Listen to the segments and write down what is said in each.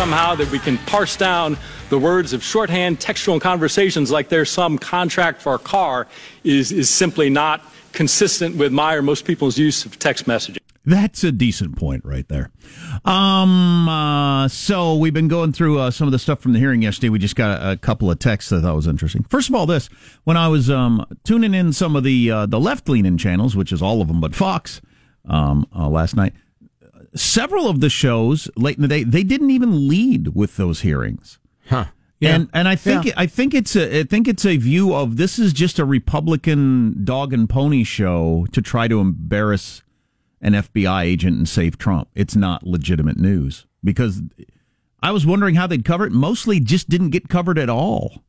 somehow that we can parse down the words of shorthand textual conversations like there's some contract for a car is, is simply not consistent with my or most people's use of text messaging. That's a decent point right there. Um, uh, so we've been going through uh, some of the stuff from the hearing yesterday. We just got a, a, couple of texts that I thought was interesting. First of all, this when I was um, tuning in some of the uh, the left leaning channels, which is all of them but Fox, um, uh, last night, several of the shows late in the day they didn't even lead with those hearings. Huh. Yeah. And and I think yeah. I think it's a I think it's a view of this is just a Republican dog and pony show to try to embarrass an FBI agent and save Trump. It's not legitimate news because I was wondering how they'd cover it. Mostly just didn't get covered at all.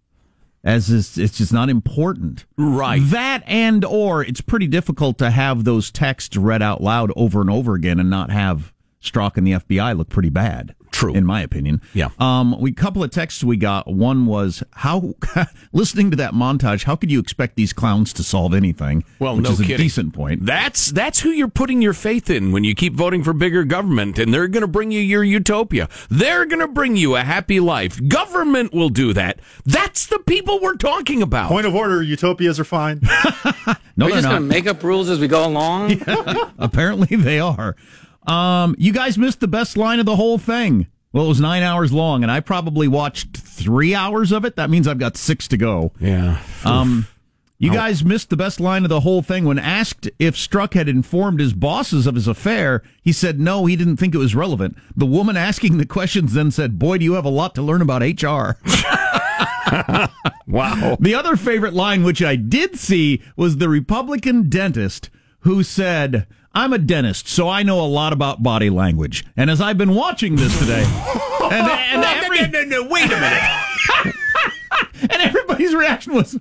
As is, it's just not important. Right. That and or it's pretty difficult to have those texts read out loud over and over again and not have Strzok and the FBI look pretty bad. True, in my opinion. Yeah. Um, we couple of texts we got. One was how listening to that montage. How could you expect these clowns to solve anything? Well, which no is kidding. a decent point. That's that's who you're putting your faith in when you keep voting for bigger government, and they're going to bring you your utopia. They're going to bring you a happy life. Government will do that. That's the people we're talking about. Point of order: utopias are fine. no, we're they're just going to make up rules as we go along. Yeah, apparently, they are. Um, you guys missed the best line of the whole thing. Well, it was nine hours long, and I probably watched three hours of it. That means I've got six to go. Yeah. Um, you guys missed the best line of the whole thing. When asked if Strzok had informed his bosses of his affair, he said no, he didn't think it was relevant. The woman asking the questions then said, Boy, do you have a lot to learn about HR. wow. The other favorite line, which I did see, was the Republican dentist who said, I'm a dentist, so I know a lot about body language. And as I've been watching this today, and, and every, no, no, no, wait a minute. and everybody's reaction was,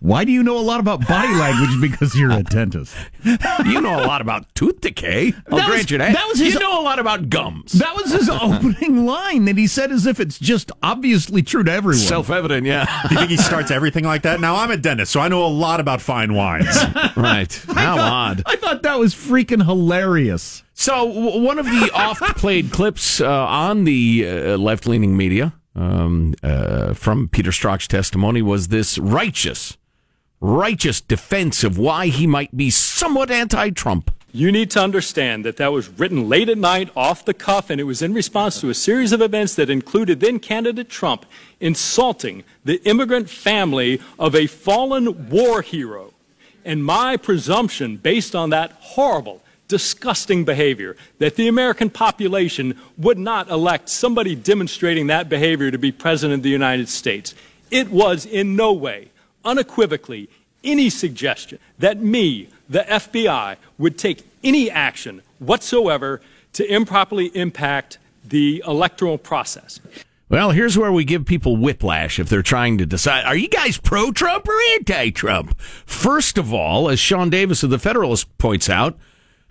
"Why do you know a lot about body language? Because you're a dentist. you know a lot about tooth decay. I'll That grant was- you that. that was his- you know a lot about gums. That was his opening line that he said as if it's just obviously true to everyone. Self-evident, yeah. Do you think he starts everything like that? Now I'm a dentist, so I know a lot about fine wines. right. How I thought, odd. I thought that was freaking hilarious. So w- one of the oft-played clips uh, on the uh, left-leaning media um, uh, from Peter Strzok's testimony was this righteous, righteous defense of why he might be somewhat anti-Trump. You need to understand that that was written late at night, off the cuff, and it was in response to a series of events that included then candidate Trump insulting the immigrant family of a fallen war hero. And my presumption, based on that horrible, disgusting behavior, that the American population would not elect somebody demonstrating that behavior to be President of the United States. It was in no way, unequivocally, any suggestion that me, the FBI, would take any action whatsoever to improperly impact the electoral process. Well, here's where we give people whiplash if they're trying to decide are you guys pro Trump or anti Trump? First of all, as Sean Davis of the Federalist points out,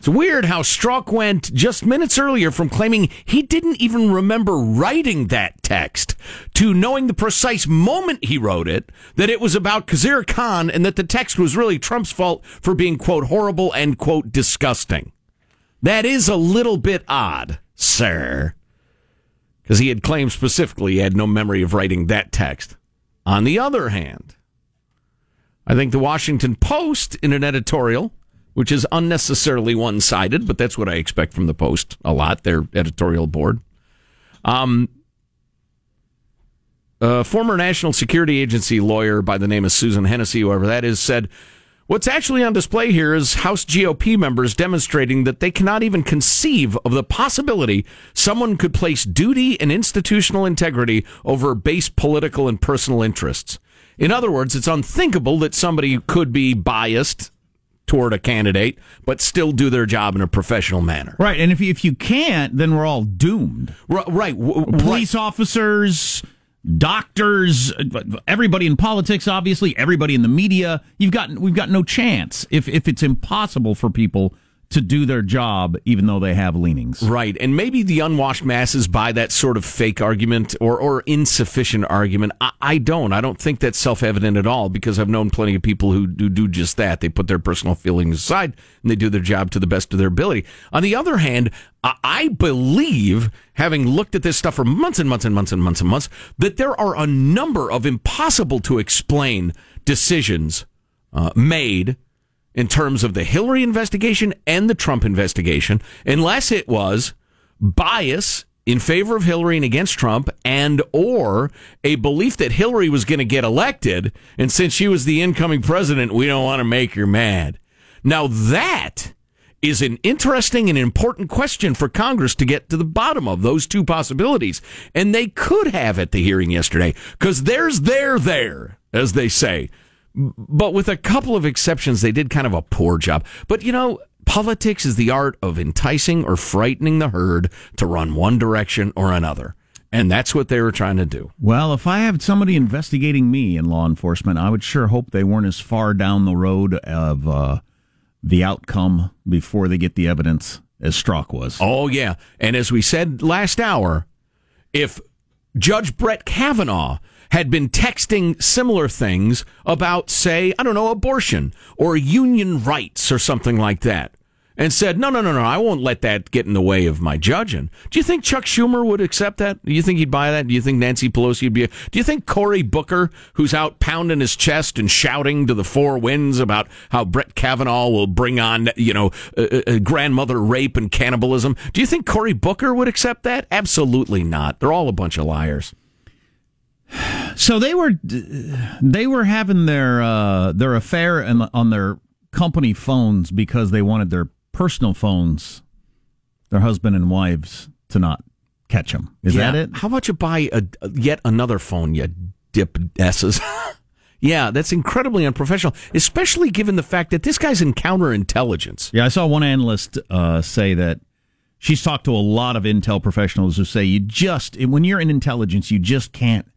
it's weird how Strzok went just minutes earlier from claiming he didn't even remember writing that text to knowing the precise moment he wrote it that it was about Khizr Khan and that the text was really Trump's fault for being, quote, horrible and, quote, disgusting. That is a little bit odd, sir because he had claimed specifically he had no memory of writing that text. On the other hand, I think the Washington Post, in an editorial, which is unnecessarily one sided, but that's what I expect from the Post a lot, their editorial board. Um, a former National Security Agency lawyer by the name of Susan Hennessy, whoever that is, said, What's actually on display here is House GOP members demonstrating that they cannot even conceive of the possibility someone could place duty and institutional integrity over base political and personal interests. In other words, it's unthinkable that somebody could be biased toward a candidate, but still do their job in a professional manner. Right, and if you, if you can't, then we're all doomed. R- right. W- Police officers, doctors, everybody in politics, obviously, everybody in the media. You've got we've got no chance if if it's impossible for people to do their job, even though they have leanings. Right. And maybe the unwashed masses buy that sort of fake argument or, or insufficient argument. I, I don't. I don't think that's self evident at all because I've known plenty of people who do, do just that. They put their personal feelings aside and they do their job to the best of their ability. On the other hand, I, believe, having looked at this stuff for months and months and months and months and months, that there are a number of impossible to explain decisions uh, made in terms of the Hillary investigation and the Trump investigation, unless it was bias in favor of Hillary and against Trump and or a belief that Hillary was going to get elected and since she was the incoming president we don't want to make her mad. Now that is an interesting and important question for Congress to get to the bottom of those two possibilities. And they could have at the hearing yesterday because there's there there as they say. But with a couple of exceptions, they did kind of a poor job. But you know, politics is the art of enticing or frightening the herd to run one direction or another. And that's what they were trying to do. Well, if I had somebody investigating me in law enforcement, I would sure hope they weren't as far down the road of uh, the outcome before they get the evidence as Strzok was. Oh, yeah. And as we said last hour, if Judge Brett Kavanaugh had been texting similar things about, say, I don't know, abortion or union rights or something like that, and said, no, no, no, no, I won't let that get in the way of my judging. Do you think Chuck Schumer would accept that? Do you think he'd buy that? Do you think Nancy Pelosi would be? A, do you think Cory Booker, who's out pounding his chest and shouting to the four winds about how Brett Kavanaugh will bring on, you know, uh, uh, grandmother rape and cannibalism, do you think Cory Booker would accept that? Absolutely not. They're all a bunch of liars. So they were they were having their uh, their affair and on their company phones because they wanted their personal phones, their husband and wives, to not catch them. Is Yeah. that it? How about you buy a, yet another phone, you dip S's? yeah, that's incredibly unprofessional, especially given the fact that this guy's in counterintelligence. Yeah, I saw one analyst uh, say that she's talked to a lot of intel professionals who say you just when you're in intelligence, you just can't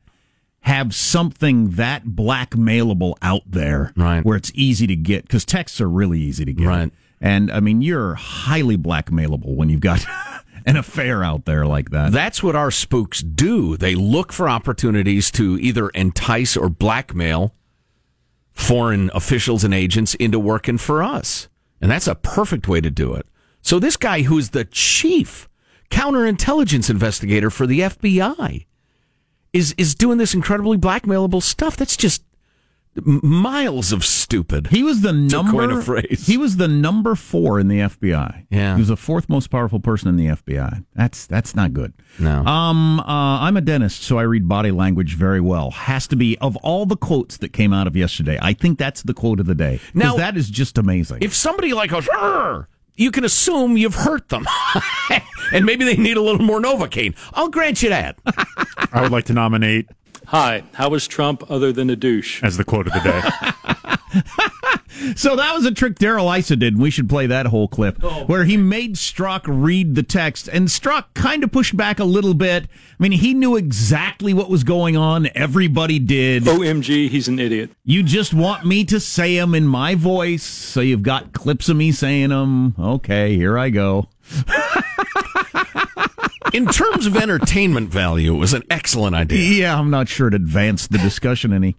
have something that blackmailable out there Right. where it's easy to get because texts are really easy to get. Right. And I mean, you're highly blackmailable when you've got an affair out there like that. That's what our spooks do. They look for opportunities to either entice or blackmail foreign officials and agents into working for us. And that's a perfect way to do it. So this guy who's the chief counterintelligence investigator for the FBI is is doing this incredibly blackmailable stuff. That's just miles of stupid. He was the number. a phrase. He was the number four in the FBI. Yeah. he was the fourth most powerful person in the FBI. That's that's not good. No. Um, uh, I'm a dentist, so I read body language very well. Has to be of all the quotes that came out of yesterday. I think that's the quote of the day. Now- that is just amazing. if somebody like goes, you can assume you've hurt them, and maybe they need a little more Novocaine. I'll grant you that. I would like to nominate Hi, how was Trump other than a douche? as the quote of the day. so that was a trick Darrell Issa did. and We should play that whole clip oh, where he made Strzok read the text, and Strzok kind of pushed back a little bit. I mean, he knew exactly what was going on. Everybody did. OMG, he's an idiot. You just want me to say them in my voice, so you've got clips of me saying them. Okay, here I go. In terms of entertainment value, it was an excellent idea. Yeah, I'm not sure it advanced the discussion any.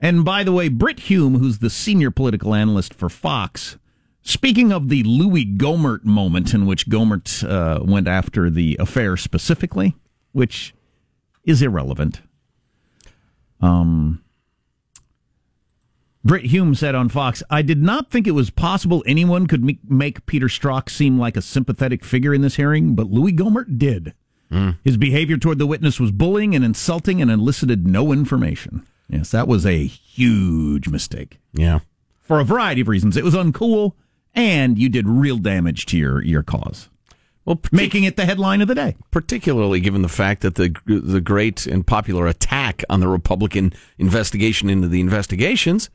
And by the way, Brit Hume, who's the senior political analyst for Fox, speaking of the Louis Gohmert moment in which Gohmert uh, went after the affair specifically, which is irrelevant. Um, Brit Hume said on Fox, I did not think it was possible anyone could make, make Peter Strzok seem like a sympathetic figure in this hearing, but Louis Gohmert did. Hmm. His behavior toward the witness was bullying and insulting and elicited no information. Yes, that was a huge mistake Yeah. for a variety of reasons. It was uncool, and you did real damage to your, your cause, Well, partic- making it the headline of the day. particularly given the fact that the the great and popular attack on the Republican investigation into the investigations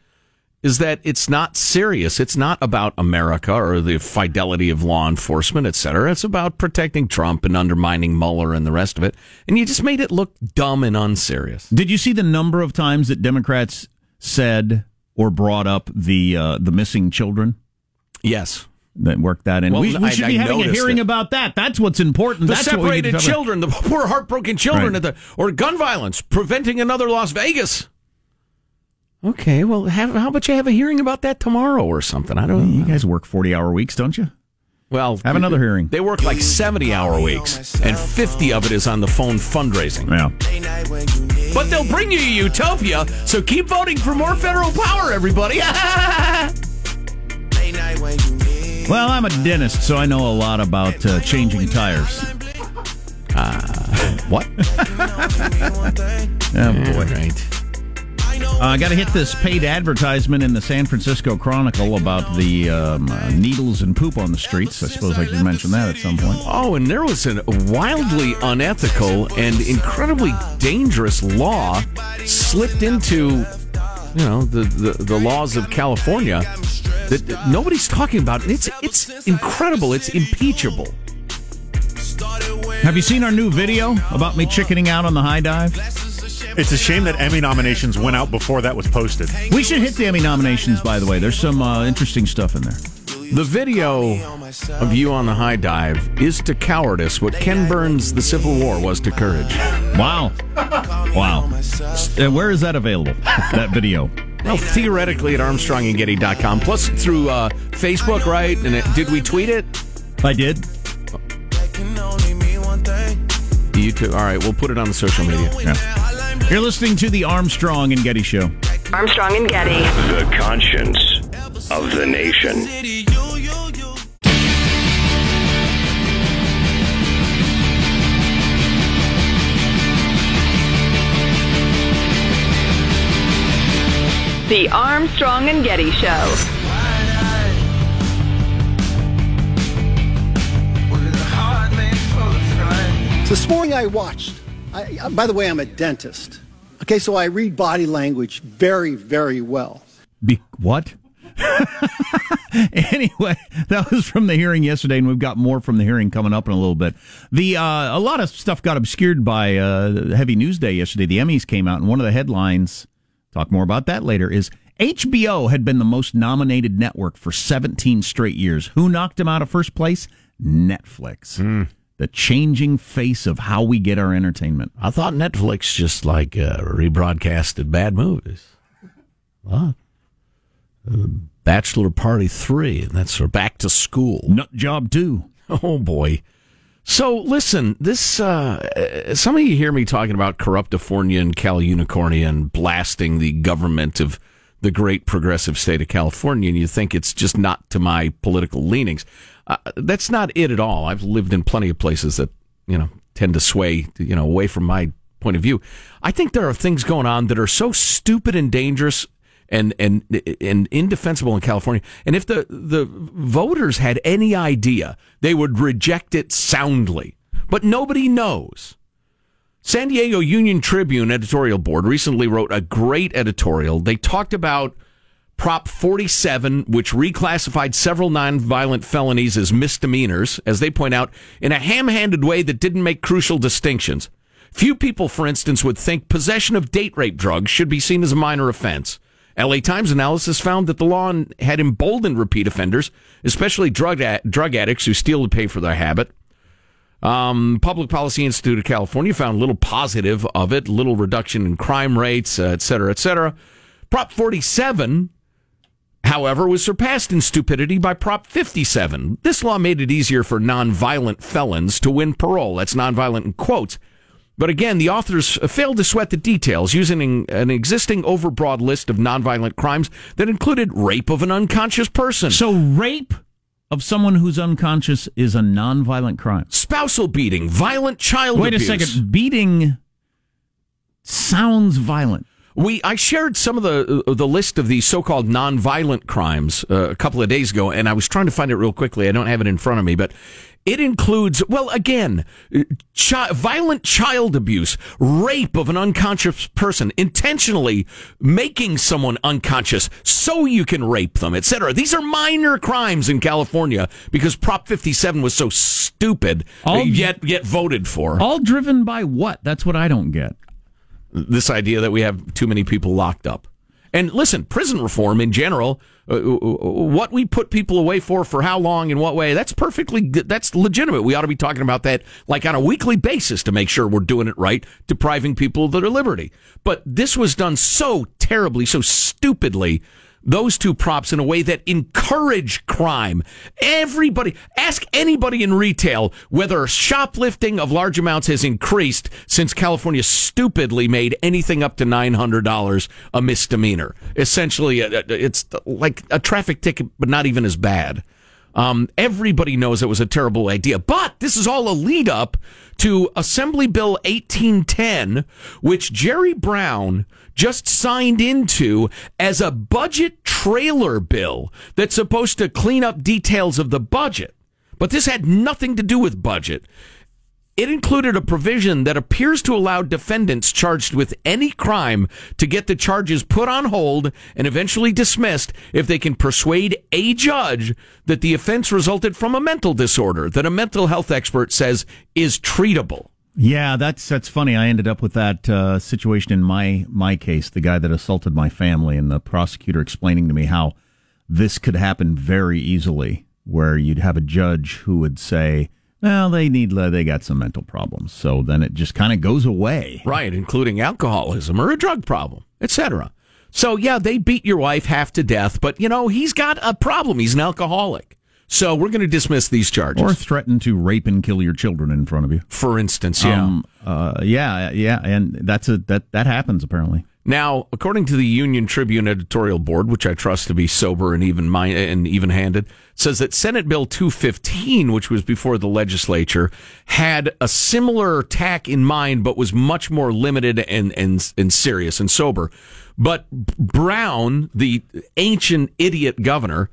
is that it's not serious. It's not about America or the fidelity of law enforcement, et cetera. It's about protecting Trump and undermining Mueller and the rest of it. And you just made it look dumb and unserious. Did you see the number of times that Democrats said or brought up the uh, the missing children? Yes. That work that in. Well, we, we should I be having a hearing it. about that. That's what's important. The That's what we need to separated children, the poor heartbroken children Right. at the or gun violence, preventing another Las Vegas. Okay, well, have, how about you have a hearing about that tomorrow or something? I don't. You guys work forty hour weeks, don't you? Well, Have another hearing. They work like seventy hour weeks, and fifty of it is on the phone fundraising. Yeah. But they'll bring you utopia, so keep voting for more federal power, everybody. Well, I'm a dentist, so I know a lot about uh, changing tires. what? Oh boy. right. Uh, I got to hit this paid advertisement in the San Francisco Chronicle about the um, uh, needles and poop on the streets. I suppose I could mention that at some point. Oh, and there was a wildly unethical and incredibly dangerous law slipped into, you know, the, the, the laws of California that that nobody's talking about. It's it's incredible. It's impeachable. Have you seen our new video about me chickening out on the high dive? It's a shame that Emmy nominations went out before that was posted. We should hit the Emmy nominations, by the way. There's some uh, interesting stuff in there. The video of you on the high dive is to cowardice what Ken Burns' The Civil War was to courage. Wow. Wow. Uh, where is that available? That video. Well, theoretically at ArmstrongandGetty.com, plus through uh, Facebook, right? And it, did we tweet it? I did. You too. All right, we'll put it on the social media. Yeah. You're listening to the Armstrong and Getty Show. Armstrong and Getty. The conscience of the nation. The Armstrong and Getty Show. This morning I watched. I, I- by the way, I'm a dentist. Okay, so I read body language very, very well. Be- what? anyway, that was from the hearing yesterday, and we've got more from the hearing coming up in a little bit. The uh, a lot of stuff got obscured by uh, Heavy News Day yesterday. The Emmys came out, and one of the headlines, talk more about that later, is HBO had been the most nominated network for 17 straight years. Who knocked them out of first place? Netflix. The changing face of how we get our entertainment. I thought Netflix just like uh, rebroadcasted bad movies. What? Uh, Bachelor Party 3, and that's for back to school. Nut Job 2. Oh boy. So listen, this uh, uh, some of you hear me talking about Corruptifornia and Cal Unicornia and blasting the government of the great progressive state of California, and you think it's just not to my political leanings. Uh, that's not it at all. I've lived in plenty of places that you know tend to sway you know away from my point of view. I think there are things going on that are so stupid and dangerous and and and indefensible in California. And if the the voters had any idea, they would reject it soundly. But nobody knows. San Diego Union Tribune editorial board recently wrote a great editorial. They talked about Prop 47, which reclassified several nonviolent felonies as misdemeanors, as they point out, in a ham handed way that didn't make crucial distinctions. Few people, for instance, would think possession of date rape drugs should be seen as a minor offense. LA Times analysis found that the law had emboldened repeat offenders, especially drug, ad- drug addicts who steal to pay for their habit. Um, Public Policy Institute of California found little positive of it, little reduction in crime rates, uh, et cetera, et cetera. Prop 47, however, was surpassed in stupidity by Prop 57. This law made it easier for nonviolent felons to win parole. That's nonviolent in quotes. But again, the authors failed to sweat the details using an existing overbroad list of nonviolent crimes that included rape of an unconscious person. So, rape of someone who's unconscious is a nonviolent crime. spousal beating, violent child Wait abuse. a second. Beating sounds violent. We I shared some of the uh, the list of these so-called nonviolent crimes uh, a couple of days ago, and I was trying to find it real quickly. I don't have it in front of me, but it includes well, again, uh, chi- violent child abuse, rape of an unconscious person, intentionally making someone unconscious so you can rape them, etc. These are minor crimes in California because Prop 57 was so stupid, All- yet yet voted for. All driven by what? That's what I don't get. This idea that we have too many people locked up. And listen, prison reform in general, uh, what we put people away for, for how long, in what way, that's perfectly, that's legitimate. We ought to be talking about that like on a weekly basis to make sure we're doing it right, depriving people of their liberty. But this was done so terribly, so stupidly those two props in a way that encourage crime. Everybody, ask anybody in retail whether shoplifting of large amounts has increased since California stupidly made anything up to $900 a misdemeanor. Essentially, uh, uh, it's like a traffic ticket, but not even as bad. Um, everybody knows it was a terrible idea, but this is all a lead up to Assembly Bill 1810, which Jerry Brown just signed into as a budget trailer bill that's supposed to clean up details of the budget. But this had nothing to do with budget. It included a provision that appears to allow defendants charged with any crime to get the charges put on hold and eventually dismissed if they can persuade a judge that the offense resulted from a mental disorder that a mental health expert says is treatable. Yeah, that's that's funny. I ended up with that uh, situation in my my case. The guy that assaulted my family, and the prosecutor explaining to me how this could happen very easily, where you'd have a judge who would say, well, they need they got some mental problems. So then it just kind of goes away. Right, including alcoholism or a drug problem, etc. So yeah, they beat your wife half to death, but you know, he's got a problem. He's an alcoholic. So we're going to dismiss these charges. Or threaten to rape and kill your children in front of you. For instance, yeah. Um, uh, yeah, yeah, and that's a that that happens apparently. Now, according to the Union Tribune editorial board, which I trust to be sober and even mind and even-handed, says that Senate Bill 215, which was before the legislature, had a similar tack in mind, but was much more limited and and, and serious and sober. But Brown, the ancient idiot governor,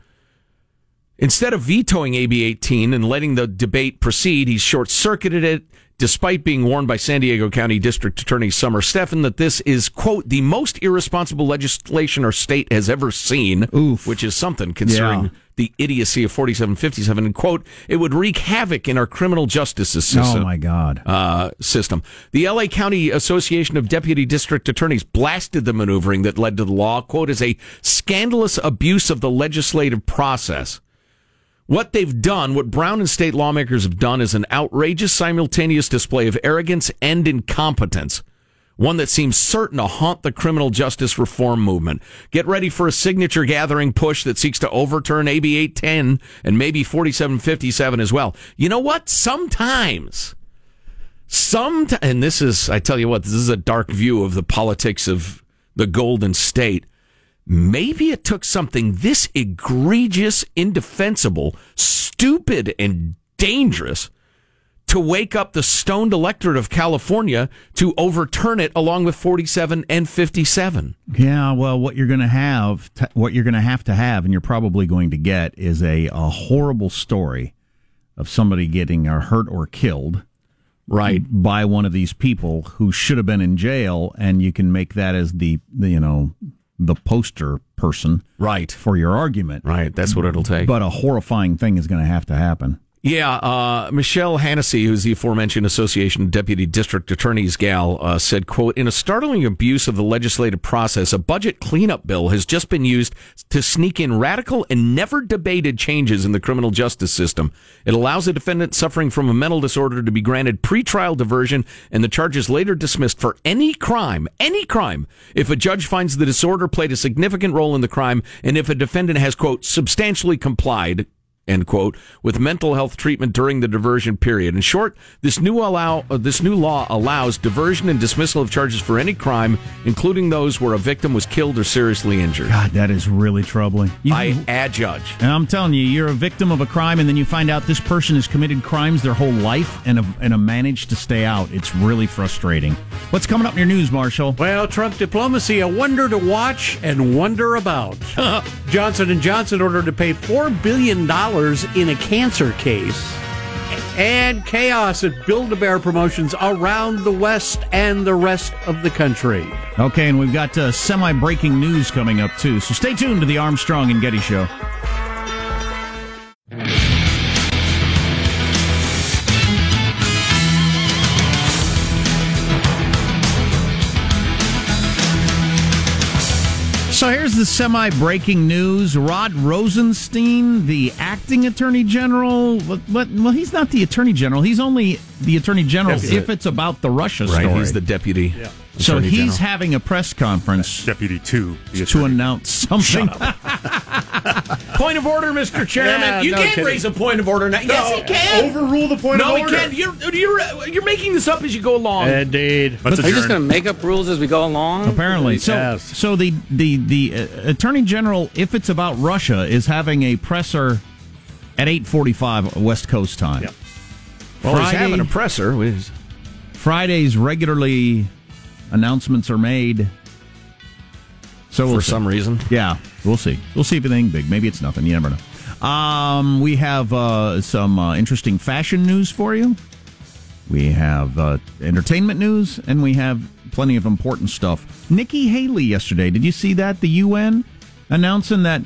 instead of vetoing AB 18 and letting the debate proceed, he short circuited it despite being warned by San Diego County District Attorney Summer Stephan that this is, quote, the most irresponsible legislation our state has ever seen, Oof. which is something considering yeah. the idiocy of 4757. And, quote, it would wreak havoc in our criminal justice system. Oh, my God. Uh, system. The LA County Association of Deputy District Attorneys blasted the maneuvering that led to the law, quote, as a scandalous abuse of the legislative process. What they've done, what Brown and state lawmakers have done, is an outrageous simultaneous display of arrogance and incompetence. One that seems certain to haunt the criminal justice reform movement. Get ready for a signature gathering push that seeks to overturn AB 810 and maybe 4757 as well. You know what? Sometimes, some, and this is, I tell you what, this is a dark view of the politics of the Golden State maybe it took something this egregious, indefensible, stupid, and dangerous to wake up the stoned electorate of California to overturn it along with 47 and 57. Yeah, well, what you're going to have, what you're going to have to have, and you're probably going to get, is a, a horrible story of somebody getting uh, hurt or killed. Right. By one of these people who should have been in jail, and you can make that as the, the you know, the poster person right for your argument. Right, that's what it'll take. But a horrifying thing is going to have to happen. Yeah, uh, Michele Hanisee, who's the aforementioned Association Deputy District Attorney's gal, uh, said, quote, in a startling abuse of the legislative process, a budget cleanup bill has just been used to sneak in radical and never debated changes in the criminal justice system. It allows a defendant suffering from a mental disorder to be granted pretrial diversion and the charges later dismissed for any crime, any crime, if a judge finds the disorder played a significant role in the crime and if a defendant has, quote, substantially complied, end quote, with mental health treatment during the diversion period. In short, this new allow uh, this new law allows diversion and dismissal of charges for any crime, including those where a victim was killed or seriously injured. God, that is really troubling. You, I adjudge. And I'm telling you, you're a victim of a crime, and then you find out this person has committed crimes their whole life and a, and a managed to stay out. It's really frustrating. What's coming up in your news, Marshall? Well, Trump diplomacy, a wonder to watch and wonder about. Johnson & Johnson ordered to pay $4 billion in a cancer case. And chaos at Build a Bear promotions around the West and the rest of the country. Okay, and we've got uh, semi breaking news coming up, too. So stay tuned to the Armstrong and Getty Show. So Here's the semi breaking news. Rod Rosenstein, the acting attorney general, but, but- well, he's not the attorney general. He's only the attorney general Deputy. if it's about the Russia Right, story. he's the deputy. Yeah. so he's general. having a press conference Deputy two. to attorney. announce something. Point of order, Mr. Chairman. Yeah, you no can't kidding. raise a point of order now. yes, he can. Overrule the point no, of he order. can't. You're, you're, you're making this up as you go along. Indeed. Let's Are you just going to make up rules as we go along? Apparently, so Yes. so the the the uh, attorney general, if it's about Russia, is having a presser at eight forty five West Coast time. Yep. well, he's having a presser. Fridays regularly announcements are made. So For we'll see. some reason. yeah, we'll see. We'll see if anything big. Maybe it's nothing. You never know. Um, we have uh, some uh, interesting fashion news for you. We have uh, entertainment news, and we have plenty of important stuff. Nikki Haley yesterday. Did you see that? The UN announcing that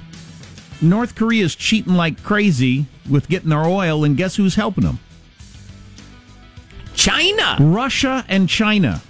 North Korea is cheating like crazy with getting their oil, and guess who's helping them? China. Russia and China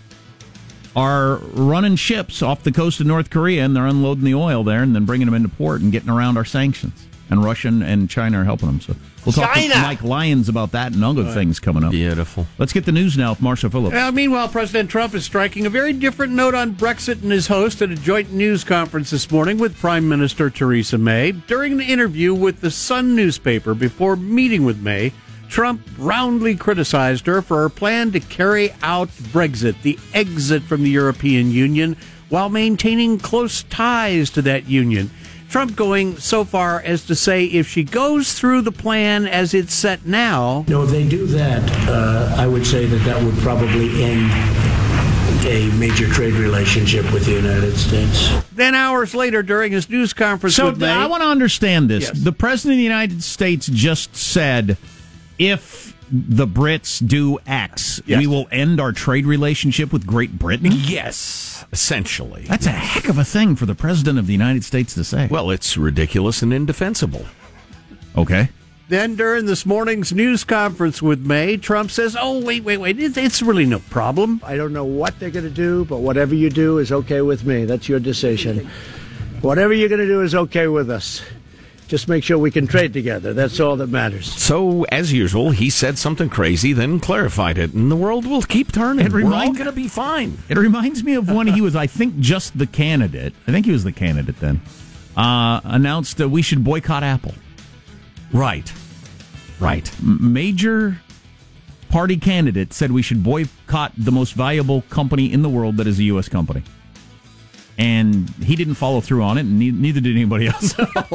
are running ships off the coast of North Korea and they're unloading the oil there and then bringing them into port and getting around our sanctions. And Russia and China are helping them. So we'll talk to Mike Lyons about that and other things coming up. Beautiful. Let's get the news now with Marshall Phillips. Uh, meanwhile, President Trump is striking a very different note on Brexit and his host at a joint news conference this morning with Prime Minister Theresa May. During an interview with the Sun newspaper before meeting with May, Trump roundly criticized her for her plan to carry out Brexit, the exit from the European Union, while maintaining close ties to that union. Trump going so far as to say if she goes through the plan as it's set now, No, if they do that, uh, I would say that that would probably end a major trade relationship with the United States. then hours later during his news conference So with May, I want to understand this. Yes. The President of the United States just said if the Brits do X, Yes. we will end our trade relationship with Great Britain. Yes, essentially. That's a heck of a thing for the President of the United States to say. Well, it's ridiculous and indefensible. okay. Then during this morning's news conference with May, Trump says, "Oh, wait, wait, wait! It's, it's really no problem." I don't know what they're going to do, but whatever you do is okay with me. That's your decision. Whatever you're going to do is okay with us. Just make sure we can trade together. That's all that matters. So, as usual, he said something crazy, then clarified it, and the world will keep turning. It We're all going to be fine. It reminds me of when he was, I think, just the candidate. I think he was the candidate then. Uh, announced that we should boycott Apple. Right. Right. M- Major party candidate said we should boycott the most valuable company in the world that is a U.S. company. And he didn't follow through on it, and ne- neither did anybody else.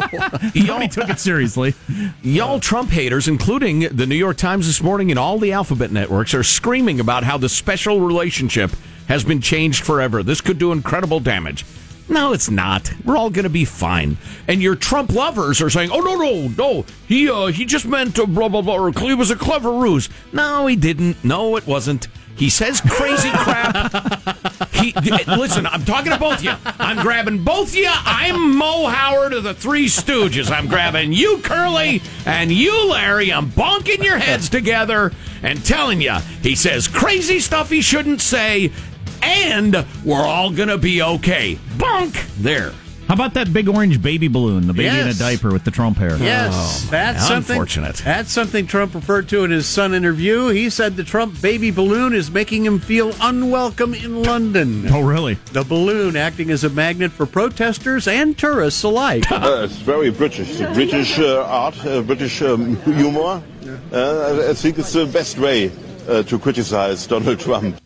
Nobody took it seriously. Y'all Trump haters, including the New York Times this morning and all the alphabet networks, are screaming about how the special relationship has been changed forever. This could do incredible damage. No, it's not. We're all going to be fine. And your Trump lovers are saying, "Oh no, no, no! He uh, he just meant to blah blah blah. Or it was a clever ruse." No, he didn't. No, it wasn't. He says crazy crap. He listen. I'm talking to both of you. I'm grabbing both of you. I'm Mo Howard of the Three Stooges. I'm grabbing you, Curly, and you, Larry. I'm bonking your heads together and telling you he says crazy stuff he shouldn't say, and we're all gonna be okay. Bonk there. How about that big orange baby balloon, the baby in a diaper with the Trump hair? Yes, that's something. unfortunate. That's something Trump referred to in his Sun interview. He said the Trump baby balloon is making him feel unwelcome in London. Oh, really? The balloon acting as a magnet for protesters and tourists alike. Uh, it's very British. British uh, art, uh, British um, humor. Uh, I think it's the best way uh, to criticize Donald Trump.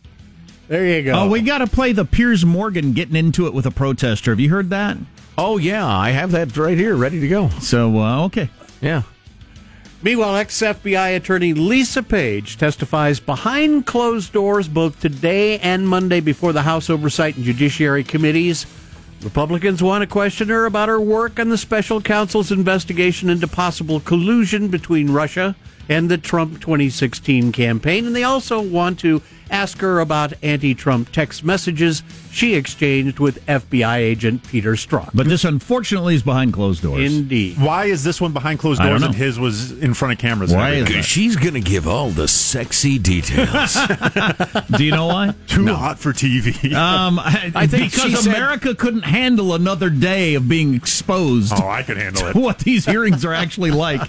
There you go. Oh, we got to play the Piers Morgan getting into it with a protester. Have you heard that? Oh yeah, I have that right here, ready to go. So, uh, okay. Yeah. Meanwhile, ex FBI attorney Lisa Page testifies behind closed doors both today and Monday before the House Oversight and Judiciary Committees. Republicans want to question her about her work on the special counsel's investigation into possible collusion between Russia and the Trump 2016 campaign. And they also want to ask her about anti Trump text messages she exchanged with FBI agent Peter Strzok. But this, unfortunately, is behind closed doors. Indeed. Why is this one behind closed doors and his was in front of cameras? Why is that? She's going to give all the sexy details. Do you know why? Too hot for TV. Um, I, I think she because said- America couldn't handle another day of being exposed oh, I could handle it. what these hearings are actually like.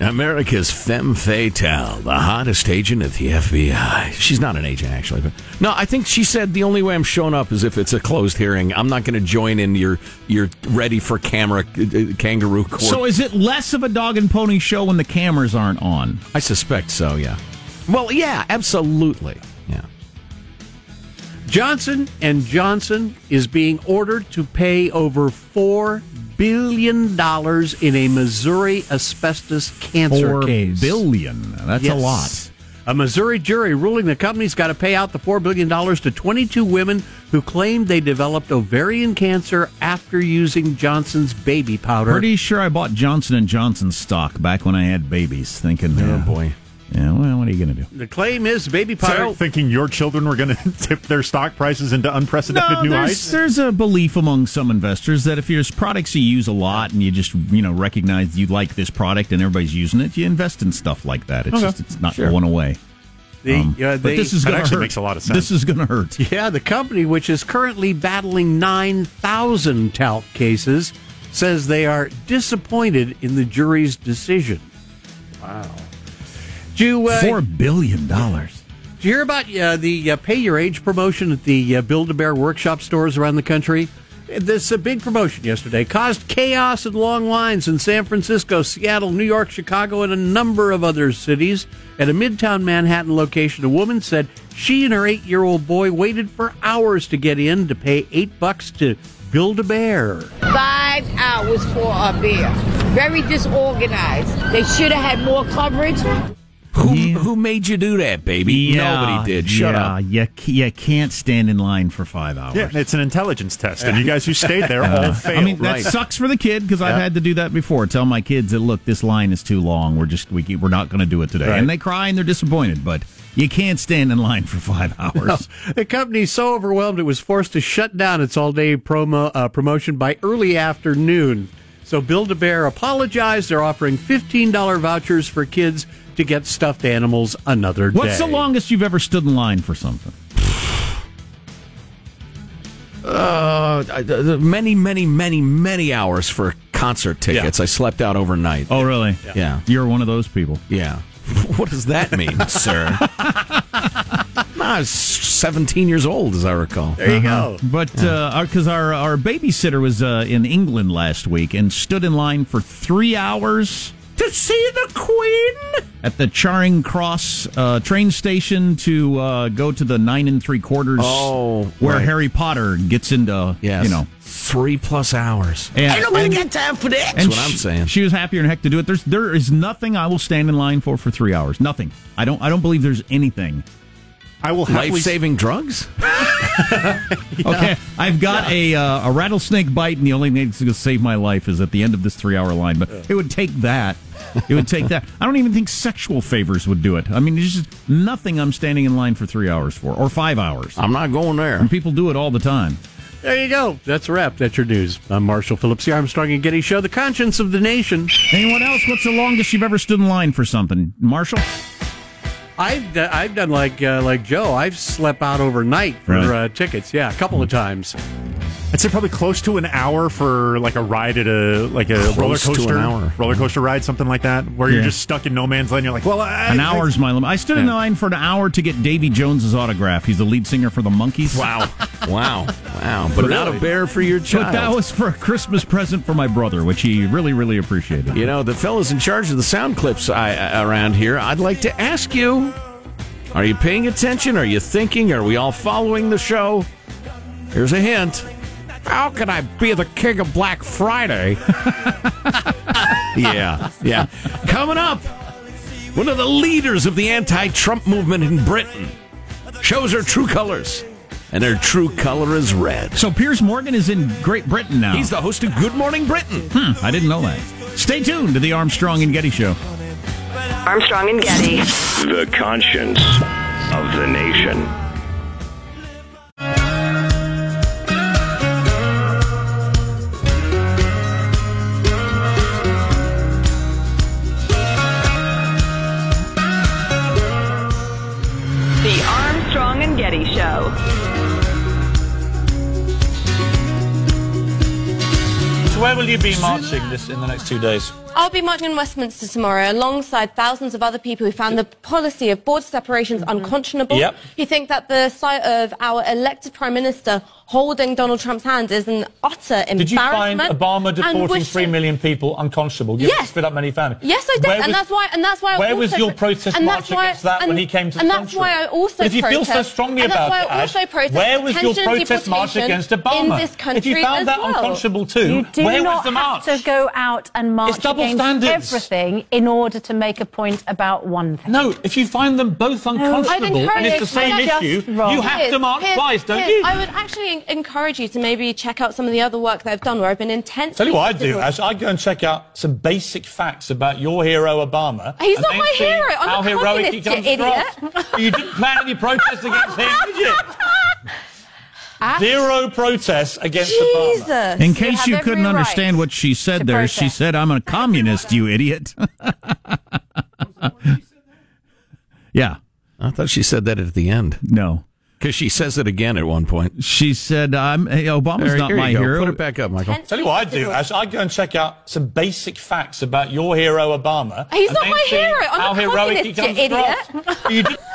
America's femme fatale, the hottest agent at the FBI. She's not an agent, actually. But no, I think she said the only way I'm showing up is if it's a closed hearing. I'm not going to join in your your ready for camera uh, uh, kangaroo court. So, is it less of a dog and pony show when the cameras aren't on? I suspect so. Yeah. Well, yeah, absolutely. Yeah. Johnson and Johnson is being ordered to pay over four billion dollars in a Missouri asbestos cancer Four case. billion. That's a lot. A Missouri jury ruling the company's got to pay out the $4 billion to 22 women who claimed they developed ovarian cancer after using Johnson's baby powder. Pretty sure I bought Johnson and Johnson stock back when I had babies, thinking, Oh uh, boy. Yeah, well, what are you going to do? the claim is baby powder. Start thinking your children were going to tip their stock prices into unprecedented No, new there's, heights. there's a belief among some investors that if there's products you use a lot and you just you know recognize you like this product and everybody's using it, you invest in stuff like that. It's Okay. just it's not going away. The, Um, uh, but this is going to actually hurt. makes a lot of sense. This is going to hurt. Yeah, the company, which is currently battling 9,000 talc cases, says they are disappointed in the jury's decision. Wow. Did you, uh, Four billion dollars. did you hear about uh, the uh, Pay Your Age promotion at the uh, Build a Bear workshop stores around the country? This a big promotion yesterday caused chaos and long lines in San Francisco, Seattle, New York, Chicago, and a number of other cities. At a Midtown Manhattan location, a woman said she and her eight-year-old boy waited for hours to get in to pay eight bucks to build a bear. Five hours for a bear. Very disorganized. They should have had more coverage. Who who made you do that, baby? Nobody did. Shut yeah, up. You, you can't stand in line for five hours. yeah, it's an intelligence test, and you guys who stayed there all failed. I mean, that Right. sucks for the kid because I've had to do that before. Tell my kids that look, this line is too long. We're just we we're not going to do it today, Right. and they cry and they're disappointed. But you can't stand in line for five hours. The company's so overwhelmed it was forced to shut down its all-day promo uh, promotion by early afternoon. So Build a Bear apologized. They're offering fifteen dollar vouchers for kids to get stuffed animals another day. What's the longest you've ever stood in line for something? Uh, many, many, many, many hours for concert tickets. I slept out overnight. Oh, really? Yeah. You're one of those people. Yeah. what does that mean, sir? I was 17 years old, as I recall. There you go. But because our, our babysitter was uh, in England last week and stood in line for three hours to see the Queen at the Charing Cross uh, train station to uh, go to the nine and three quarters. Oh, where right. Harry Potter gets into Yes. you know. Three plus hours. And, Ain't nobody and- got time for that. That's what I'm she- saying. She was happier than heck to do it. There's there is nothing I will stand in line for for three hours. Nothing. I don't I don't believe there's anything. I will happily Life saving drugs? Okay, I've got a uh, a rattlesnake bite, and the only thing that's going to save my life is at the end of this three hour line. But it would take that. It would take that. I don't even think sexual favors would do it. I mean, there's just nothing I'm standing in line for three hours for, or five hours. I'm not going there. And people do it all the time. There you go. That's a wrap. That's your news. I'm Marshall Phillips, the Armstrong and Getty Show, the conscience of the nation. Anyone else? What's the longest you've ever stood in line for something, Marshall? I've d- I've done like uh, like Joe. I've slept out overnight for uh, tickets. Yeah, a couple of times. I'd say probably close to an hour for like a ride at a like a Close roller to an coaster, hour. roller coaster ride, something like that, where you're just stuck in no man's land. You're like, well, I, An I- hour's my limit. I stood in line for an hour to get Davy Jones's autograph. He's the lead singer for the Monkees. Wow. wow. Wow. But not a bear for your child. But that was for a Christmas present for my brother, which he really, really appreciated. You know, the fellows in charge of the sound clips I, uh, around here, I'd like to ask you are you paying attention? Are you thinking? Are we all following the show? Here's a hint. How can I be the king of Black Friday? yeah, yeah. Coming up, one of the leaders of the anti Trump movement in Britain shows her true colors, and her true color is red. So Piers Morgan is in Great Britain now. He's the host of Good Morning Britain. Hmm, I didn't know that. Stay tuned to the Armstrong and Getty Show. Armstrong and Getty. The conscience of the nation. Will you be marching this in the next two days? I'll be marching in Westminster tomorrow alongside thousands of other people who found the policy of border separations mm-hmm. unconscionable. Yep. Who think that the sight of our elected Prime Minister holding Donald Trump's hand is an utter embarrassment. Did you find Obama deporting three million people unconscionable? You Yes. split up many families. Yes, I did, Where and was- that's why. And that's why. I Where was your protest and march that's why- against that and, when he came to the And that's country? why I also. But if you feel so strongly and about that's it, why I Ash, also protest where was your detention and protest march deportation against Obama? in this country if you found as that well. unconscionable too, You do where not was the march? have to go out and march It's double against standards. everything in order to make a point about one thing. No, if you find them both unconscionable and it's the same issue, wrong. you have Piers, to march Piers, twice, don't Piers, you? I would actually encourage you to maybe check out some of the other work that I've done where I've been intensely. Tell you what I do. Ash. I go and check out some basic facts about your hero Obama. He's not my hero. I'm how a heroic he communist, comes you idiot. across. you didn't plan any protests against him, did you? Ah. Zero protests against Obama. Jesus. In case have you, couldn't right understand what she said to there, she said, I'm a communist, you idiot. yeah. I thought she said that at the end. No. Because she says it again at one point. She said, I'm, hey, Obama's There- not my go. hero. Put it back up, Michael. Tell you what I do, Ash. I go and check out some basic facts about your hero Obama. He's and not then my hero. I'm how a heroic he communist, you comes across. You did-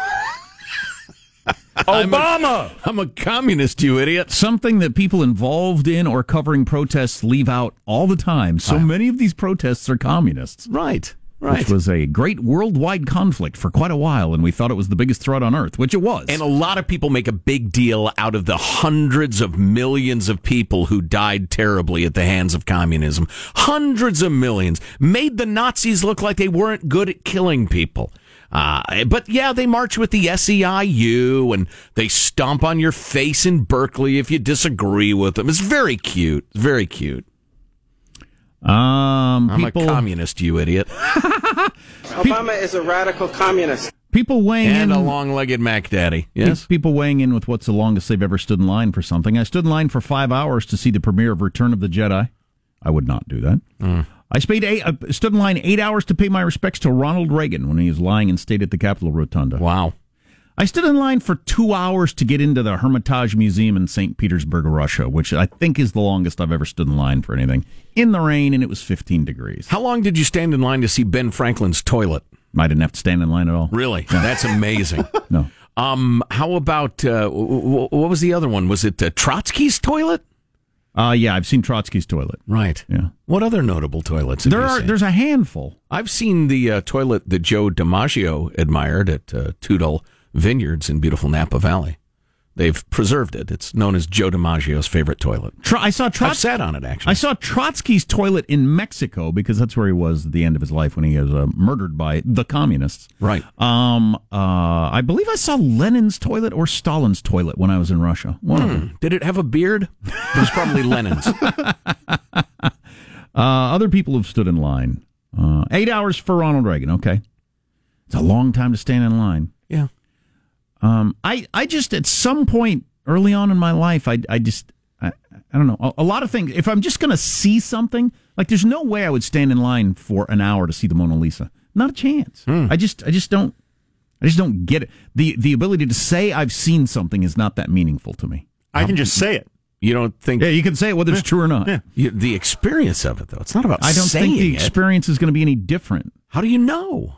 Obama. I'm a communist, you idiot. Something that people involved in or covering protests leave out all the time. So many of these protests are communists. Right. Right. Which was a great worldwide conflict for quite a while, and we thought it was the biggest threat on earth, which it was. And a lot of people make a big deal out of the hundreds of millions of people who died terribly at the hands of communism. Hundreds of millions. Made the Nazis look like they weren't good at killing people. Uh, but yeah, they march with the SEIU and they stomp on your face in Berkeley if you disagree with them. It's very cute. It's very cute. um, I'm people, a communist, you idiot. Obama is a radical communist. people weighing And in. a long-legged Mac Daddy. Yes. People weighing in with what's the longest they've ever stood in line for something. I stood in line for five hours to see the premiere of Return of the Jedi. I would not do that. Mm. I spayed eight, uh, stood in line eight hours to pay my respects to Ronald Reagan when he was lying in state at the Capitol Rotunda. Wow. I stood in line for two hours to get into the Hermitage Museum in St. Petersburg, Russia, which I think is the longest I've ever stood in line for anything. In the rain, and it was 15 degrees. How long did you stand in line to see Ben Franklin's toilet? I didn't have to stand in line at all. Really? That's amazing. No. Um, how about uh, what was the other one? Was it uh, Trotsky's toilet? Uh, yeah, I've seen Trotsky's toilet. Right. Yeah. What other notable toilets? There are. seen? There's a handful. I've seen the uh, toilet that Joe DiMaggio admired at uh, Tudor Vineyards in beautiful Napa Valley. They've preserved it. It's known as Joe DiMaggio's favorite toilet. Tro- I saw I've sat on it actually. I saw Trotsky's toilet in Mexico because that's where he was at the end of his life when he was uh, murdered by the communists. Right. Um. Uh. I believe I saw Lenin's toilet or Stalin's toilet when I was in Russia. One of them. Hmm. Did it have a beard? It was probably Lenin's. Uh. Other people have stood in line. Uh. Eight hours for Ronald Reagan. Okay. It's a long time to stand in line. Yeah. Um, I, I just at some point early on in my life, I, I just, I, I don't know, a, a lot of things. If I'm just going to see something, like there's no way I would stand in line for an hour to see the Mona Lisa. Not a chance. I just, I just don't, I just don't get it. the The ability to say I've seen something is not that meaningful to me. I can just say it. You don't think? Yeah, you can say it whether it's true or not. You, the experience of it, though, it's not about. I don't saying think the experience is going to be any different. How do you know?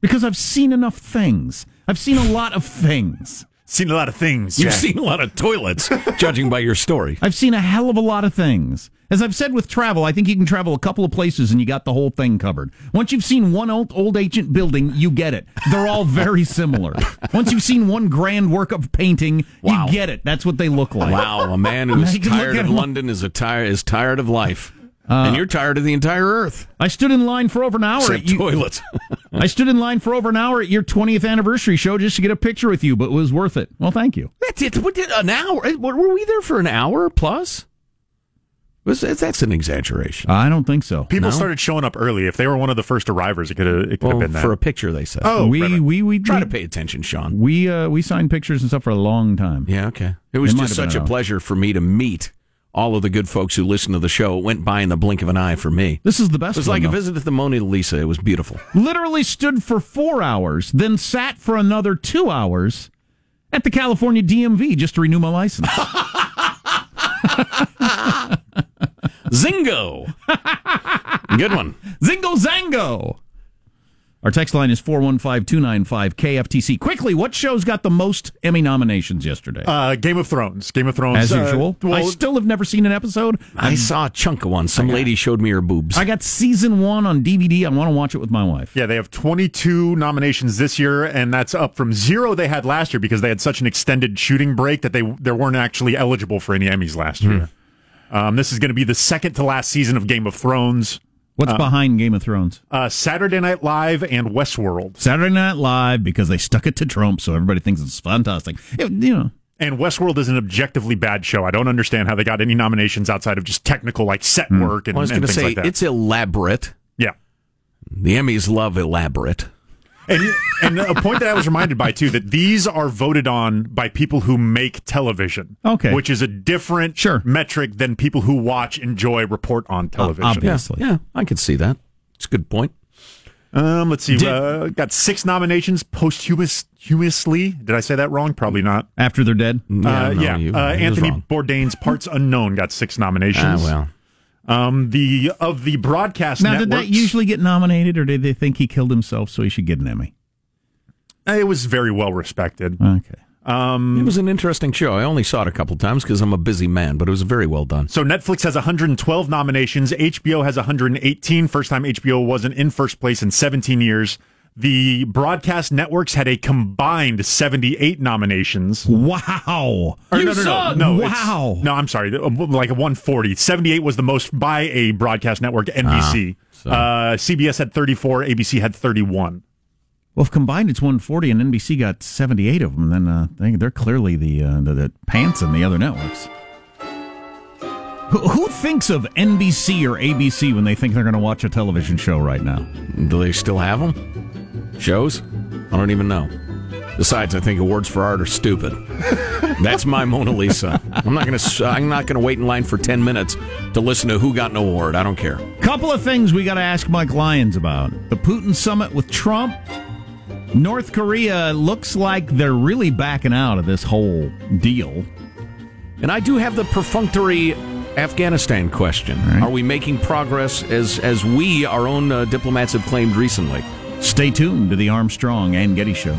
Because I've seen enough things. I've seen a lot of things. Seen a lot of things. You've Jack. seen a lot of toilets, judging by your story. I've seen a hell of a lot of things. As I've said with travel, I think you can travel a couple of places and you got the whole thing covered. Once you've seen one old, old ancient building, you get it. They're all very similar. Once you've seen one grand work of painting, Wow. you get it. That's what they look like. Wow, a man who's You can look tired of. London is a tired is tired of life, Uh, and you're tired of the entire Earth. I stood in line for over an hour. Except At you, toilets. I stood in line for over an hour at your 20th anniversary show just to get a picture with you, but it was worth it. Well, thank you. That's it. What did an hour? What, were we there for an hour plus? Was- That's an exaggeration. I don't think so. People No? started showing up early. If they were one of the first arrivers, it could have it could Well, have been that. for a picture, they said. Oh, we, right, right. we we Try we, to pay attention, Sean. We uh, we signed pictures and stuff for a long time. Yeah, okay. It was It just such a hour. pleasure for me to meet all of the good folks who listen to the show. It went by in the blink of an eye for me. This is the best. It was one, like a visit to the Mona Lisa. It was beautiful. Literally stood for four hours, then sat for another two hours at the California DMV just to renew my license. Zingo. Good one. Zingo Zango. Our text line is 415-295-KFTC. Quickly, what show's got the most Emmy nominations yesterday? Uh, Game of Thrones. Game of Thrones. As uh, usual. I still have never seen an episode. I saw a chunk of one. Some lady showed me her boobs. I got season one on DVD. I want to watch it with my wife. yeah, they have 22 nominations this year, and that's up from zero they had last year because they had such an extended shooting break that they they weren't actually eligible for any Emmys last year. Um, this is going to be the second to last season of Game of Thrones. What's Uh, behind Game of Thrones? Uh, Saturday Night Live and Westworld. Saturday Night Live because they stuck it to Trump, so everybody thinks it's fantastic. It- you know, And Westworld is an objectively bad show. I don't understand how they got any nominations outside of just technical, like set Hmm. work and, I was and going to things say like that. it's elaborate. yeah. The Emmys love elaborate. And and a point that I was reminded by too that these are voted on by people who make television. Okay. which is a different Sure. metric than people who watch, enjoy, report on television. obvious. Yeah, yeah, I could see that. It's a good point. Um, let's see. Did- uh, got six nominations posthumously. Did I say that wrong? Probably not. after they're dead. uh, no, yeah. you- uh, Anthony. Bourdain's Parts Unknown got six nominations. Ah, well. Um, the of the broadcast Now, did networks, that usually get nominated, or did they think he killed himself so he should get an Emmy? it was very well respected. Okay. Um, It was an interesting show. I only saw it a couple times because I'm a busy man, but it was very well done. So Netflix has 112 nominations. HBO has 118. First time HBO wasn't in first place in 17 years. The broadcast networks had a combined 78 nominations. Wow. Or You no, no, no, suck. no. it's- Wow. No, I'm sorry. uh, Like a 140. 78 was the most by a broadcast network, NBC. uh, CBS had 34. ABC had 31. Well, if combined it's 140 and NBC got 78 of them, then uh, they, they're clearly the, uh, the the pants in the other networks. Who, who thinks of NBC or ABC when they think they're going to watch a television show right now? Do they still have them? Shows? I don't even know. Besides, I think awards for art are stupid. That's my Mona Lisa. I'm not going to. I'm not going to wait in line for ten minutes to listen to who got an award. I don't care. Couple of things we got to ask Mike Lyons about. The Putin summit with Trump. North Korea looks like they're really backing out of this whole deal. And I do have the perfunctory Afghanistan question. Are we making progress as as we, our own uh, diplomats, have claimed recently? Stay tuned to the Armstrong and Getty Show.